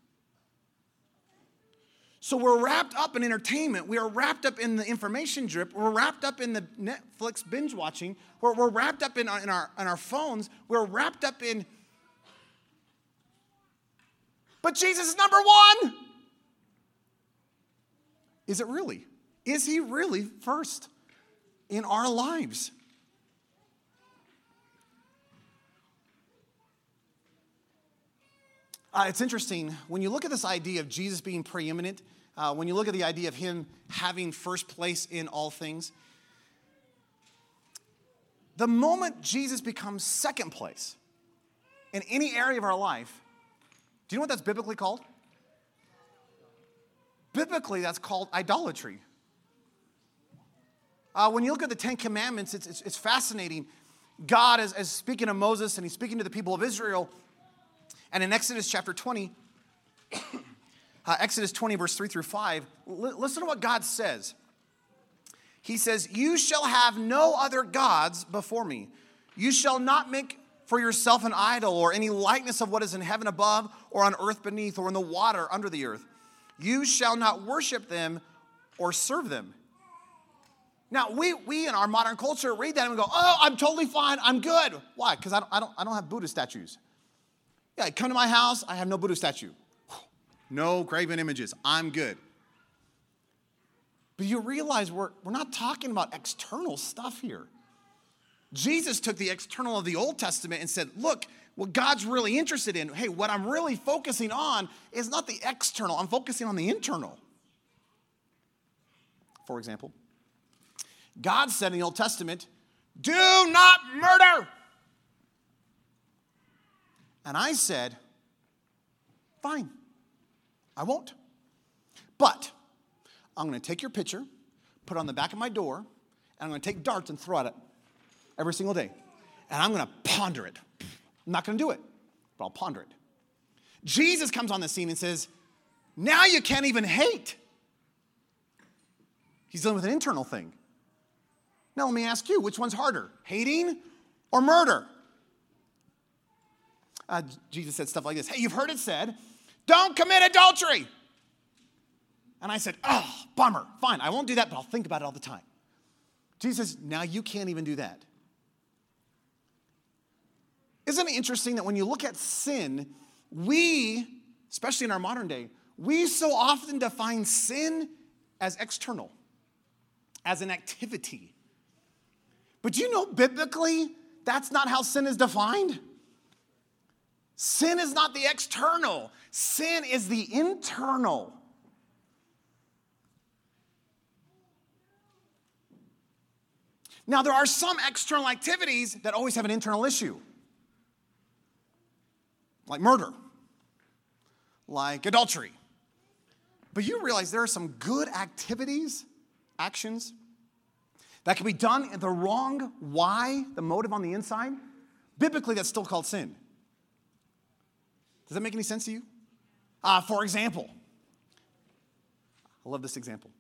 So we're wrapped up in entertainment. We are wrapped up in the information drip. We're wrapped up in the Netflix binge watching. We're, we're wrapped up in our, in, our, in our phones. We're wrapped up in. But Jesus is number one. Is it really? Is he really first? In our lives. Uh, it's interesting when you look at this idea of Jesus being preeminent, uh, when you look at the idea of him having first place in all things, the moment Jesus becomes second place in any area of our life, do you know what that's biblically called? Biblically, that's called idolatry. Uh, when you look at the Ten Commandments, it's, it's, it's fascinating. God is, is speaking to Moses and he's speaking to the people of Israel. And in Exodus chapter 20, uh, Exodus 20, verse 3 through 5, li- listen to what God says. He says, You shall have no other gods before me. You shall not make for yourself an idol or any likeness of what is in heaven above or on earth beneath or in the water under the earth. You shall not worship them or serve them. Now, we, we in our modern culture read that and we go, oh, I'm totally fine, I'm good. Why? Because I don't, I, don't, I don't have Buddha statues. Yeah, come to my house, I have no Buddha statue. No graven images, I'm good. But you realize we're, we're not talking about external stuff here. Jesus took the external of the Old Testament and said, look, what God's really interested in, hey, what I'm really focusing on is not the external, I'm focusing on the internal. For example, God said in the Old Testament, do not murder. And I said, fine, I won't. But I'm going to take your picture, put it on the back of my door, and I'm going to take darts and throw at it every single day. And I'm going to ponder it. I'm not going to do it, but I'll ponder it. Jesus comes on the scene and says, Now you can't even hate. He's dealing with an internal thing. Now, let me ask you which one's harder, hating or murder? Uh, Jesus said stuff like this Hey, you've heard it said, don't commit adultery. And I said, Oh, bummer. Fine, I won't do that, but I'll think about it all the time. Jesus, now you can't even do that. Isn't it interesting that when you look at sin, we, especially in our modern day, we so often define sin as external, as an activity. But you know, biblically, that's not how sin is defined. Sin is not the external, sin is the internal. Now, there are some external activities that always have an internal issue, like murder, like adultery. But you realize there are some good activities, actions, that can be done in the wrong why, the motive on the inside. Biblically, that's still called sin. Does that make any sense to you? Uh, for example, I love this example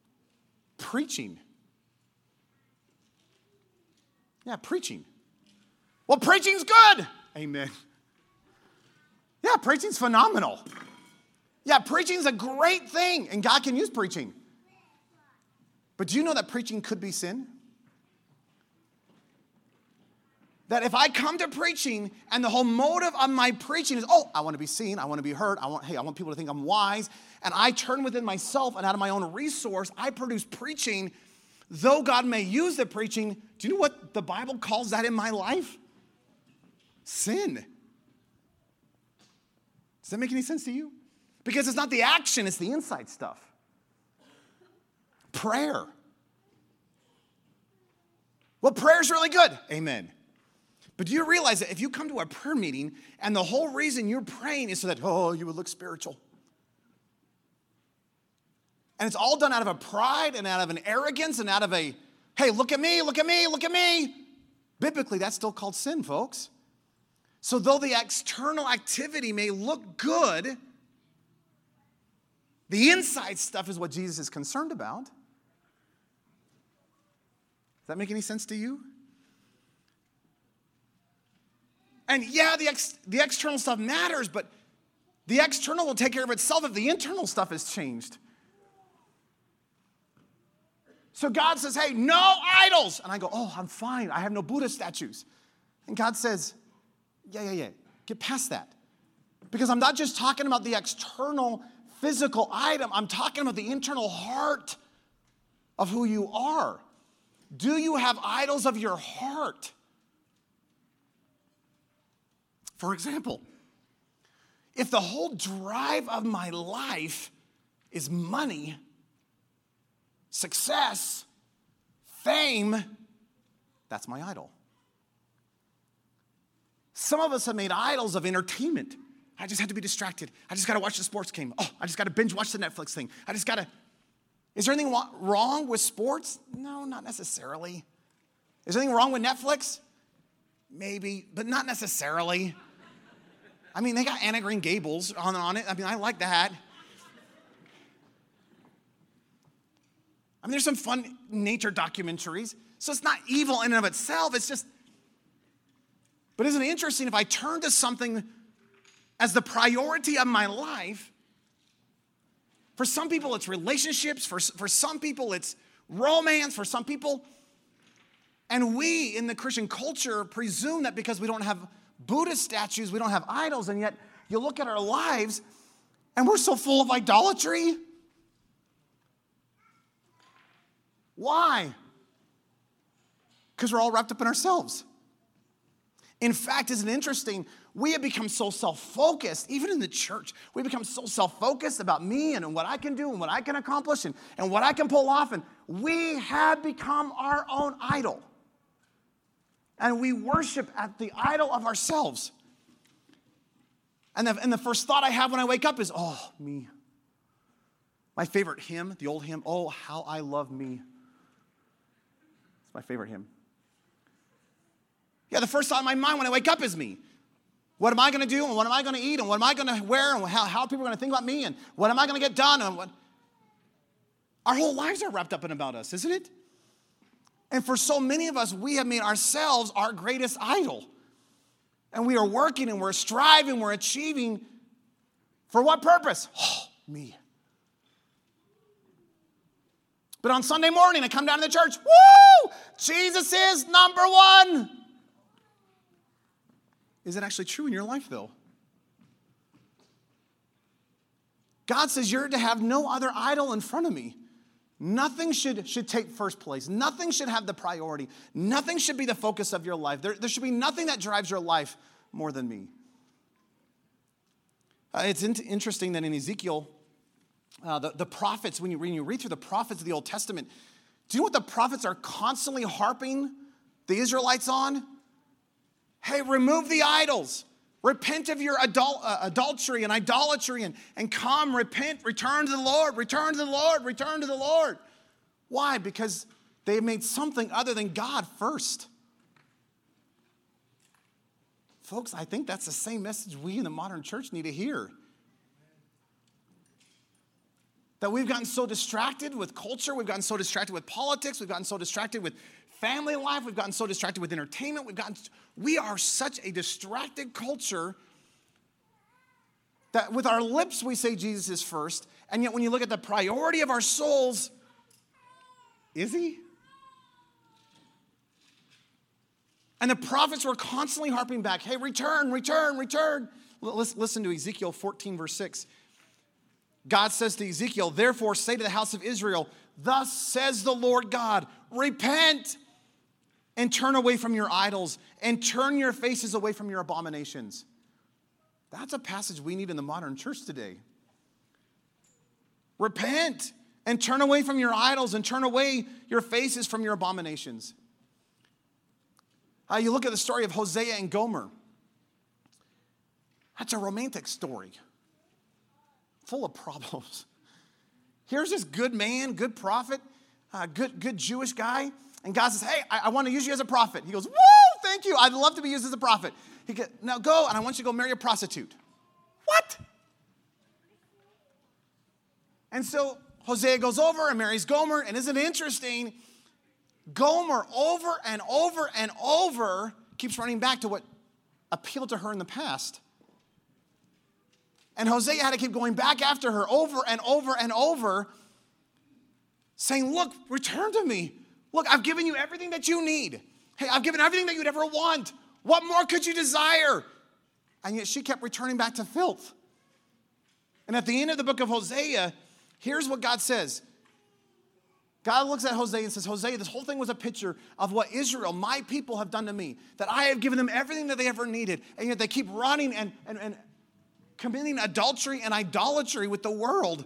preaching. Yeah, preaching. Well, preaching's good. Amen. Yeah, preaching's phenomenal. Yeah, preaching's a great thing, and God can use preaching. But do you know that preaching could be sin? That if I come to preaching and the whole motive of my preaching is, oh, I want to be seen, I want to be heard, I want, hey, I want people to think I'm wise, and I turn within myself and out of my own resource, I produce preaching, though God may use the preaching, do you know what the Bible calls that in my life? Sin. Does that make any sense to you? Because it's not the action, it's the inside stuff. Prayer. Well, prayer's really good. Amen. But do you realize that if you come to a prayer meeting and the whole reason you're praying is so that, oh, you would look spiritual? And it's all done out of a pride and out of an arrogance and out of a, hey, look at me, look at me, look at me. Biblically, that's still called sin, folks. So, though the external activity may look good, the inside stuff is what Jesus is concerned about. Does that make any sense to you? And yeah, the, ex- the external stuff matters, but the external will take care of itself if the internal stuff is changed. So God says, hey, no idols. And I go, oh, I'm fine. I have no Buddha statues. And God says, yeah, yeah, yeah, get past that. Because I'm not just talking about the external physical item, I'm talking about the internal heart of who you are. Do you have idols of your heart? For example, if the whole drive of my life is money, success, fame, that's my idol. Some of us have made idols of entertainment. I just had to be distracted. I just got to watch the sports game. Oh, I just got to binge watch the Netflix thing. I just got to. Is there anything wrong with sports? No, not necessarily. Is there anything wrong with Netflix? Maybe, but not necessarily. I mean, they got Anne of Green Gables on, on it. I mean, I like that. I mean, there's some fun nature documentaries. So it's not evil in and of itself. It's just, but isn't it interesting if I turn to something as the priority of my life? For some people, it's relationships. For, for some people, it's romance for some people. And we in the Christian culture presume that because we don't have Buddhist statues, we don't have idols, and yet you look at our lives and we're so full of idolatry. Why? Because we're all wrapped up in ourselves. In fact, isn't interesting? We have become so self focused, even in the church. We become so self focused about me and what I can do and what I can accomplish and, and what I can pull off. And we have become our own idol. And we worship at the idol of ourselves. And the, and the first thought I have when I wake up is, oh, me. My favorite hymn, the old hymn, oh, how I love me. It's my favorite hymn. Yeah, the first thought in my mind when I wake up is me. What am I going to do? And what am I going to eat? And what am I going to wear? And how, how people going to think about me? And what am I going to get done? And what? Our whole lives are wrapped up in about us, isn't it? And for so many of us, we have made ourselves our greatest idol. And we are working and we're striving, we're achieving. For what purpose? Oh, me. But on Sunday morning, I come down to the church, woo! Jesus is number one. Is it actually true in your life, though? God says you're to have no other idol in front of me. Nothing should, should take first place. Nothing should have the priority. Nothing should be the focus of your life. There, there should be nothing that drives your life more than me. Uh, it's in- interesting that in Ezekiel, uh, the, the prophets, when you, when you read through the prophets of the Old Testament, do you know what the prophets are constantly harping the Israelites on? Hey, remove the idols. Repent of your adul- uh, adultery and idolatry and, and come, repent, return to the Lord, return to the Lord, return to the Lord. Why? Because they made something other than God first. Folks, I think that's the same message we in the modern church need to hear. That we've gotten so distracted with culture, we've gotten so distracted with politics, we've gotten so distracted with family life, we've gotten so distracted with entertainment, we've gotten, we are such a distracted culture that with our lips we say Jesus is first, and yet when you look at the priority of our souls, is he? And the prophets were constantly harping back, hey, return, return, return. Let's listen to Ezekiel 14, verse 6. God says to Ezekiel, therefore say to the house of Israel, Thus says the Lord God, repent and turn away from your idols and turn your faces away from your abominations. That's a passage we need in the modern church today. Repent and turn away from your idols and turn away your faces from your abominations. Uh, you look at the story of Hosea and Gomer. That's a romantic story, full of problems. Here's this good man, good prophet, uh, good, good Jewish guy and God says, Hey, I, I want to use you as a prophet. He goes, Woo, thank you. I'd love to be used as a prophet. He goes, Now go, and I want you to go marry a prostitute. What? And so Hosea goes over and marries Gomer. And isn't it interesting? Gomer, over and over and over, keeps running back to what appealed to her in the past. And Hosea had to keep going back after her over and over and over, saying, Look, return to me. Look, I've given you everything that you need. Hey, I've given everything that you'd ever want. What more could you desire? And yet she kept returning back to filth. And at the end of the book of Hosea, here's what God says God looks at Hosea and says, Hosea, this whole thing was a picture of what Israel, my people, have done to me. That I have given them everything that they ever needed. And yet they keep running and, and, and committing adultery and idolatry with the world.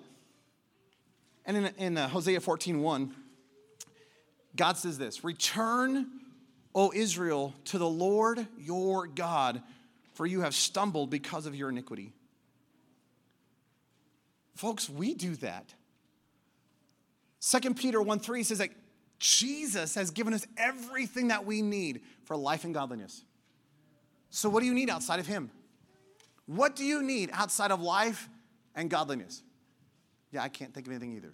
And in, in uh, Hosea 14 1, God says this Return, O Israel, to the Lord your God, for you have stumbled because of your iniquity. Folks, we do that. 2 Peter 1 3 says that Jesus has given us everything that we need for life and godliness. So, what do you need outside of Him? What do you need outside of life and godliness? Yeah, I can't think of anything either.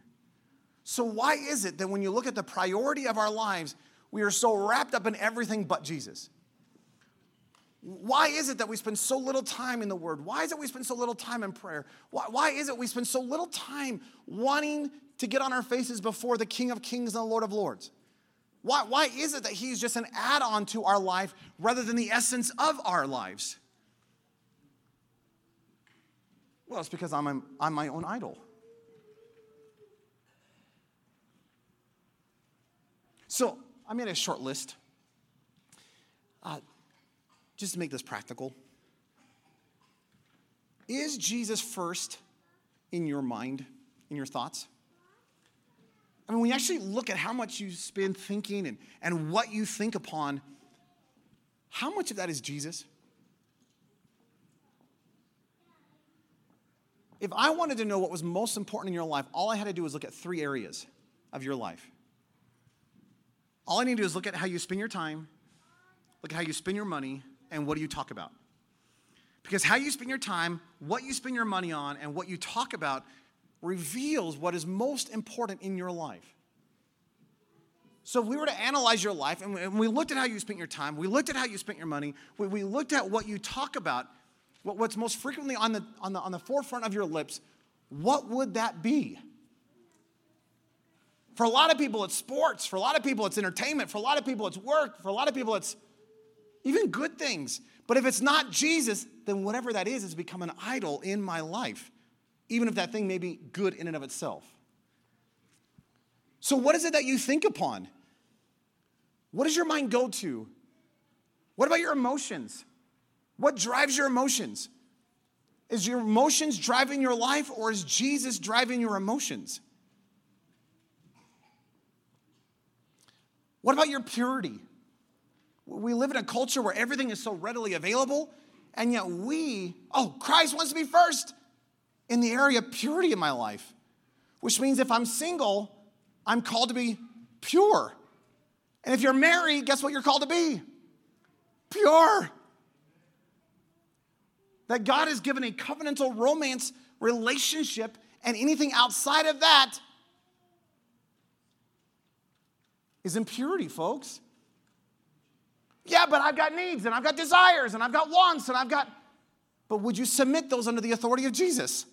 So, why is it that when you look at the priority of our lives, we are so wrapped up in everything but Jesus? Why is it that we spend so little time in the Word? Why is it we spend so little time in prayer? Why, why is it we spend so little time wanting to get on our faces before the King of Kings and the Lord of Lords? Why, why is it that He's just an add on to our life rather than the essence of our lives? Well, it's because I'm, I'm my own idol. So I made a short list uh, just to make this practical. Is Jesus first in your mind, in your thoughts? I mean, when you actually look at how much you spend thinking and, and what you think upon, how much of that is Jesus? If I wanted to know what was most important in your life, all I had to do was look at three areas of your life. All I need to do is look at how you spend your time, look at how you spend your money, and what do you talk about. Because how you spend your time, what you spend your money on, and what you talk about reveals what is most important in your life. So, if we were to analyze your life and we looked at how you spent your time, we looked at how you spent your money, we looked at what you talk about, what's most frequently on the, on the, on the forefront of your lips, what would that be? For a lot of people, it's sports. For a lot of people, it's entertainment. For a lot of people, it's work. For a lot of people, it's even good things. But if it's not Jesus, then whatever that is, has become an idol in my life, even if that thing may be good in and of itself. So, what is it that you think upon? What does your mind go to? What about your emotions? What drives your emotions? Is your emotions driving your life, or is Jesus driving your emotions? What about your purity? We live in a culture where everything is so readily available, and yet we, oh, Christ wants to be first in the area of purity in my life, which means if I'm single, I'm called to be pure. And if you're married, guess what you're called to be? Pure. That God has given a covenantal romance relationship, and anything outside of that is impurity, folks. Yeah, but I've got needs and I've got desires and I've got wants and I've got. But would you submit those under the authority of Jesus?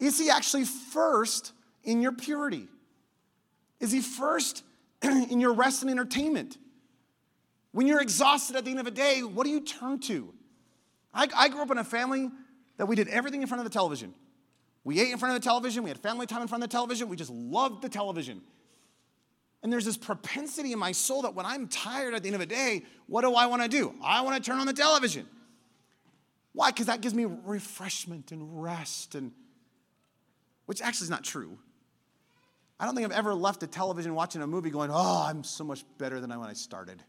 Is he actually first in your purity? Is he first in your rest and entertainment? When you're exhausted at the end of a day, what do you turn to? I, I grew up in a family that we did everything in front of the television. We ate in front of the television, we had family time in front of the television, we just loved the television. And there's this propensity in my soul that when I'm tired at the end of the day, what do I want to do? I want to turn on the television. Why? Because that gives me refreshment and rest, and which actually is not true. I don't think I've ever left the television watching a movie going, oh, I'm so much better than I when I started.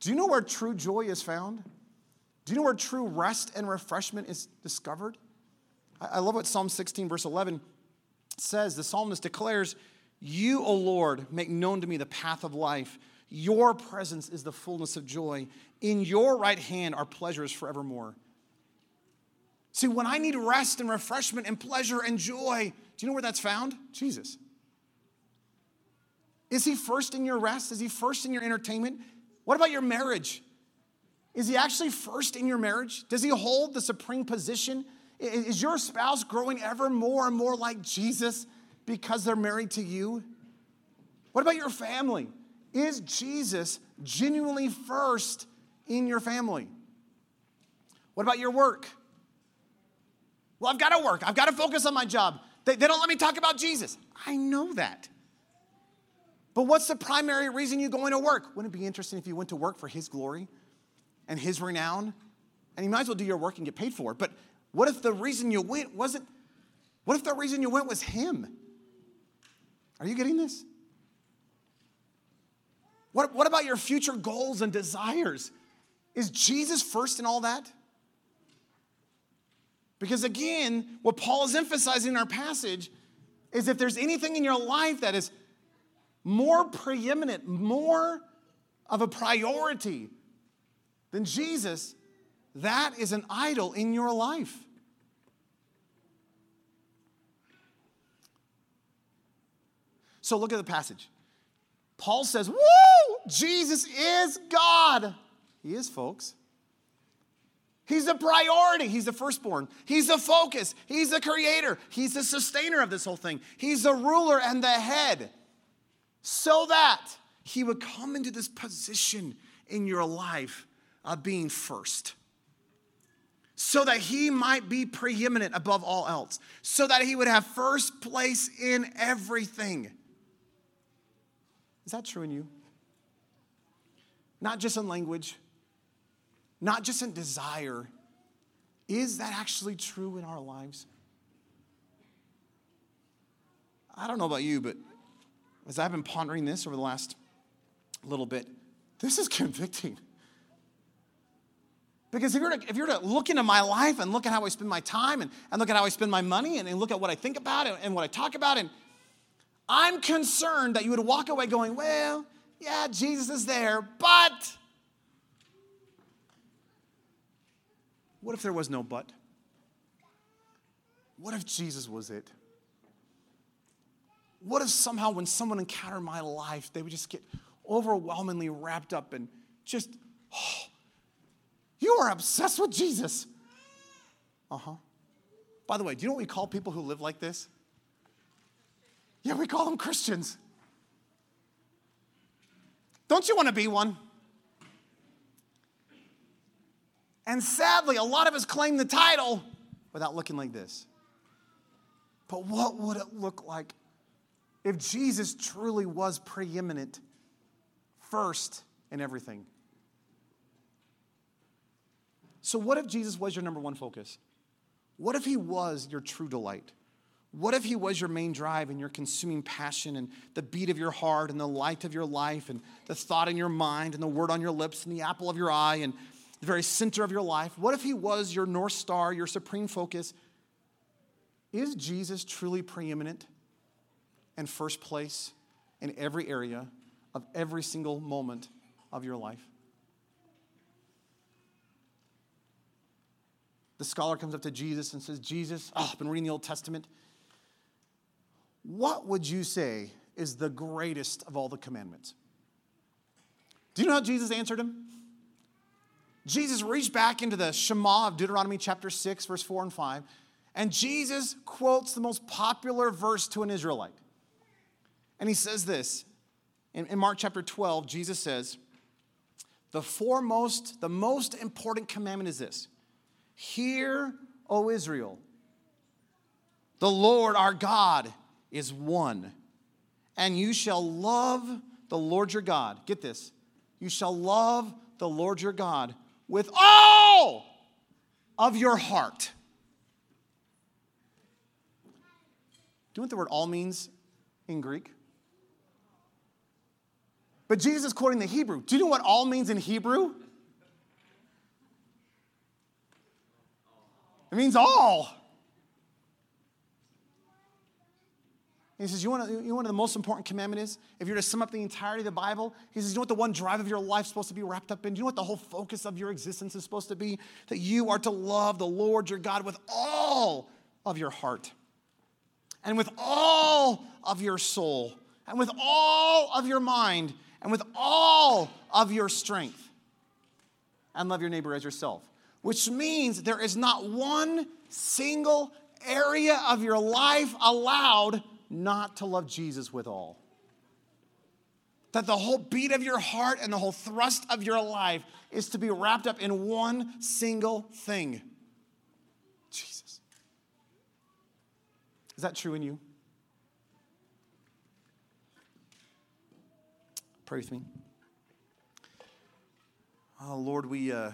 Do you know where true joy is found? Do you know where true rest and refreshment is discovered? I love what Psalm 16, verse 11 says. The psalmist declares, you, O Lord, make known to me the path of life. Your presence is the fullness of joy. In your right hand are pleasures forevermore. See, when I need rest and refreshment and pleasure and joy, do you know where that's found? Jesus. Is he first in your rest? Is he first in your entertainment? What about your marriage? Is he actually first in your marriage? Does he hold the supreme position? Is your spouse growing ever more and more like Jesus? Because they're married to you? What about your family? Is Jesus genuinely first in your family? What about your work? Well, I've got to work. I've got to focus on my job. They, they don't let me talk about Jesus. I know that. But what's the primary reason you're going to work? Wouldn't it be interesting if you went to work for His glory and His renown? And you might as well do your work and get paid for it. But what if the reason you went wasn't, what if the reason you went was Him? Are you getting this? What, what about your future goals and desires? Is Jesus first in all that? Because again, what Paul is emphasizing in our passage is if there's anything in your life that is more preeminent, more of a priority than Jesus, that is an idol in your life. So look at the passage. Paul says, Woo! Jesus is God. He is, folks. He's the priority. He's the firstborn. He's the focus. He's the creator. He's the sustainer of this whole thing. He's the ruler and the head. So that he would come into this position in your life of being first. So that he might be preeminent above all else. So that he would have first place in everything. Is that true in you? Not just in language not just in desire. Is that actually true in our lives? I don't know about you, but as I've been pondering this over the last little bit, this is convicting. Because if you're, to, if you're to look into my life and look at how I spend my time and, and look at how I spend my money and, and look at what I think about and, and what I talk about, and I'm concerned that you would walk away going, well, yeah, Jesus is there, but What if there was no but? What if Jesus was it? What if somehow when someone encountered my life, they would just get overwhelmingly wrapped up and just, oh, you are obsessed with Jesus. Uh huh. By the way, do you know what we call people who live like this? Yeah, we call them Christians. Don't you want to be one? And sadly, a lot of us claim the title without looking like this. But what would it look like if Jesus truly was preeminent first in everything? So, what if Jesus was your number one focus? What if he was your true delight? What if he was your main drive and your consuming passion and the beat of your heart and the light of your life and the thought in your mind and the word on your lips and the apple of your eye and the very center of your life? What if he was your North Star, your supreme focus? Is Jesus truly preeminent and first place in every area of every single moment of your life? The scholar comes up to Jesus and says, Jesus, oh, I've been reading the Old Testament. What would you say is the greatest of all the commandments? Do you know how Jesus answered him? Jesus reached back into the Shema of Deuteronomy chapter 6, verse 4 and 5, and Jesus quotes the most popular verse to an Israelite. And he says this in, in Mark chapter 12, Jesus says, The foremost, the most important commandment is this Hear, O Israel, the Lord our God is one, and you shall love the Lord your God. Get this. You shall love the Lord your God with all of your heart. Do you know what the word all means in Greek? But Jesus is quoting the Hebrew. Do you know what all means in Hebrew? It means all. He says, you, want to, you know what the most important commandment is? If you're to sum up the entirety of the Bible, he says, you know what the one drive of your life is supposed to be wrapped up in? Do you know what the whole focus of your existence is supposed to be? That you are to love the Lord your God with all of your heart, and with all of your soul, and with all of your mind, and with all of your strength. And love your neighbor as yourself. Which means there is not one single area of your life allowed not to love Jesus with all. That the whole beat of your heart and the whole thrust of your life is to be wrapped up in one single thing Jesus. Is that true in you? Pray with me. Oh, Lord, we, uh,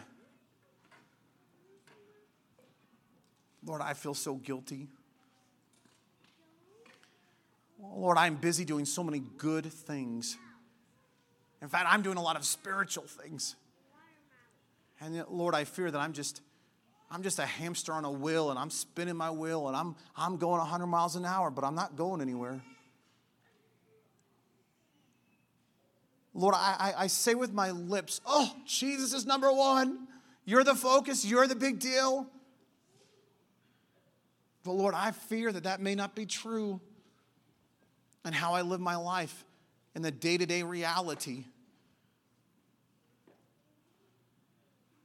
Lord, I feel so guilty. Lord, I'm busy doing so many good things. In fact, I'm doing a lot of spiritual things. And yet, Lord, I fear that I'm just I'm just a hamster on a wheel and I'm spinning my wheel and I'm I'm going 100 miles an hour, but I'm not going anywhere. Lord, I, I, I say with my lips, oh, Jesus is number one. You're the focus. You're the big deal. But Lord, I fear that that may not be true and how I live my life in the day to day reality.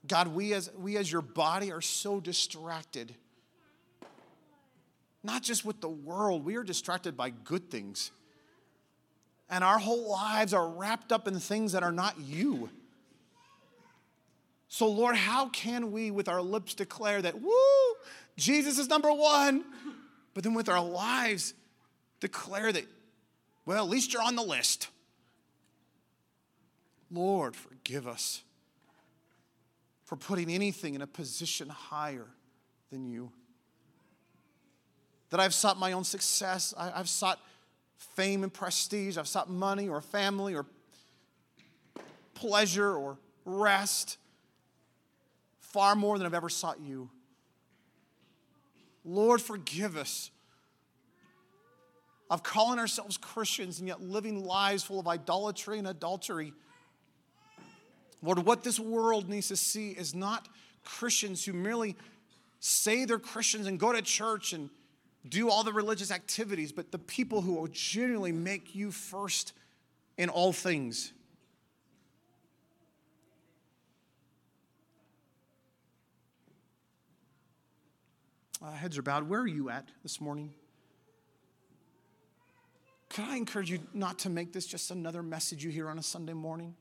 God, we as, we as your body are so distracted. Not just with the world, we are distracted by good things. And our whole lives are wrapped up in things that are not you. So, Lord, how can we with our lips declare that, woo, Jesus is number one, but then with our lives declare that, well, at least you're on the list? Lord, forgive us for putting anything in a position higher than you. That I've sought my own success, I, have sought fame and prestige, I've sought money or family or pleasure or rest far more than I've ever sought you. Lord, forgive us of calling ourselves Christians and yet living lives full of idolatry and adultery. Lord, what this world needs to see is not Christians who merely say they're Christians and go to church and do all the religious activities, but the people who will genuinely make you first in all things. Uh, heads are bowed. Where are you at this morning? Could I encourage you not to make this just another message you hear on a Sunday morning?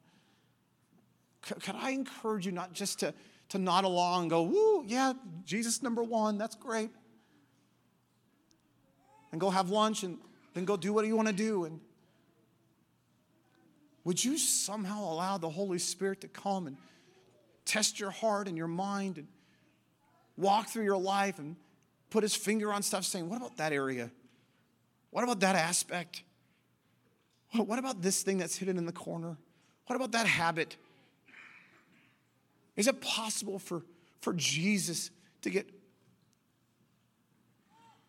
Could, could I encourage you not just to, to nod along and go, woo, yeah, Jesus number one, that's great. And go have lunch and then go do what you want to do. And would you somehow allow the Holy Spirit to come and test your heart and your mind and walk through your life and put his finger on stuff saying, What about that area? What about that aspect? What about this thing that's hidden in the corner? What about that habit? Is it possible for, for Jesus to get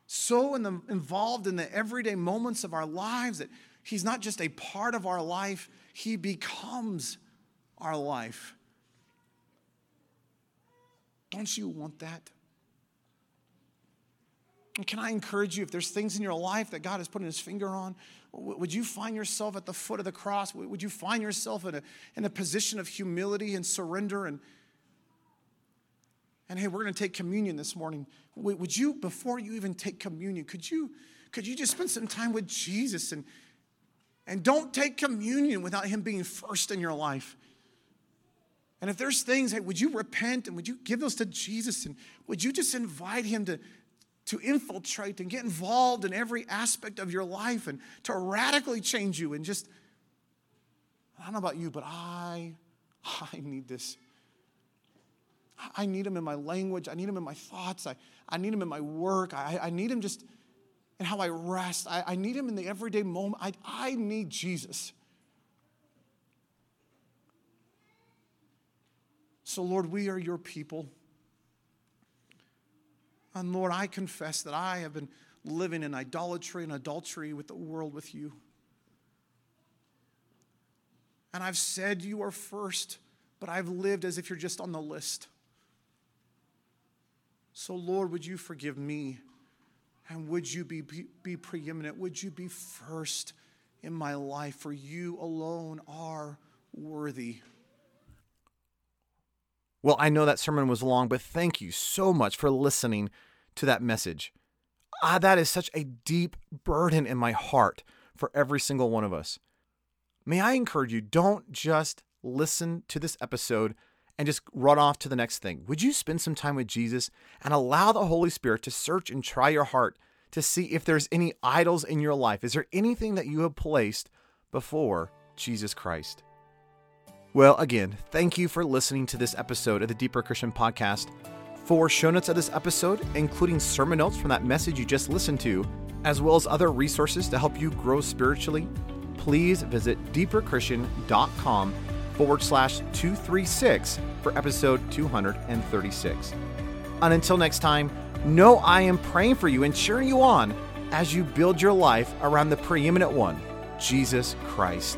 so in the, involved in the everyday moments of our lives that he's not just a part of our life, he becomes our life? Don't you want that? And can I encourage you, if there's things in your life that God has put his finger on, would you find yourself at the foot of the cross? Would you find yourself in a, in a position of humility and surrender? And, and hey, we're going to take communion this morning. Would you, before you even take communion, could you, could you just spend some time with Jesus and, and don't take communion without him being first in your life? And if there's things, hey, would you repent and would you give those to Jesus? And would you just invite him to, to infiltrate and get involved in every aspect of your life and to radically change you and just I don't know about you, but I I need this. I need him in my language. I need him in my thoughts. I, I need him in my work. I, I need him just in how I rest. I, I need him in the everyday moment. I, I need Jesus. So, Lord, we are your people. And Lord, I confess that I have been living in idolatry and adultery with the world with you. And I've said you are first, but I've lived as if you're just on the list. So, Lord, would you forgive me? And would you be, be, be preeminent? Would you be first in my life? For you alone are worthy. Well, I know that sermon was long, but thank you so much for listening to that message. Ah, that is such a deep burden in my heart for every single one of us. May I encourage you, don't just listen to this episode and just run off to the next thing. Would you spend some time with Jesus and allow the Holy Spirit to search and try your heart to see if there's any idols in your life? Is there anything that you have placed before Jesus Christ? Well, again, thank you for listening to this episode of the Deeper Christian Podcast. For show notes of this episode, including sermon notes from that message you just listened to, as well as other resources to help you grow spiritually, please visit deeperchristian.com forward slash 236 for episode 236. And until next time, know I am praying for you and cheering you on as you build your life around the preeminent one, Jesus Christ.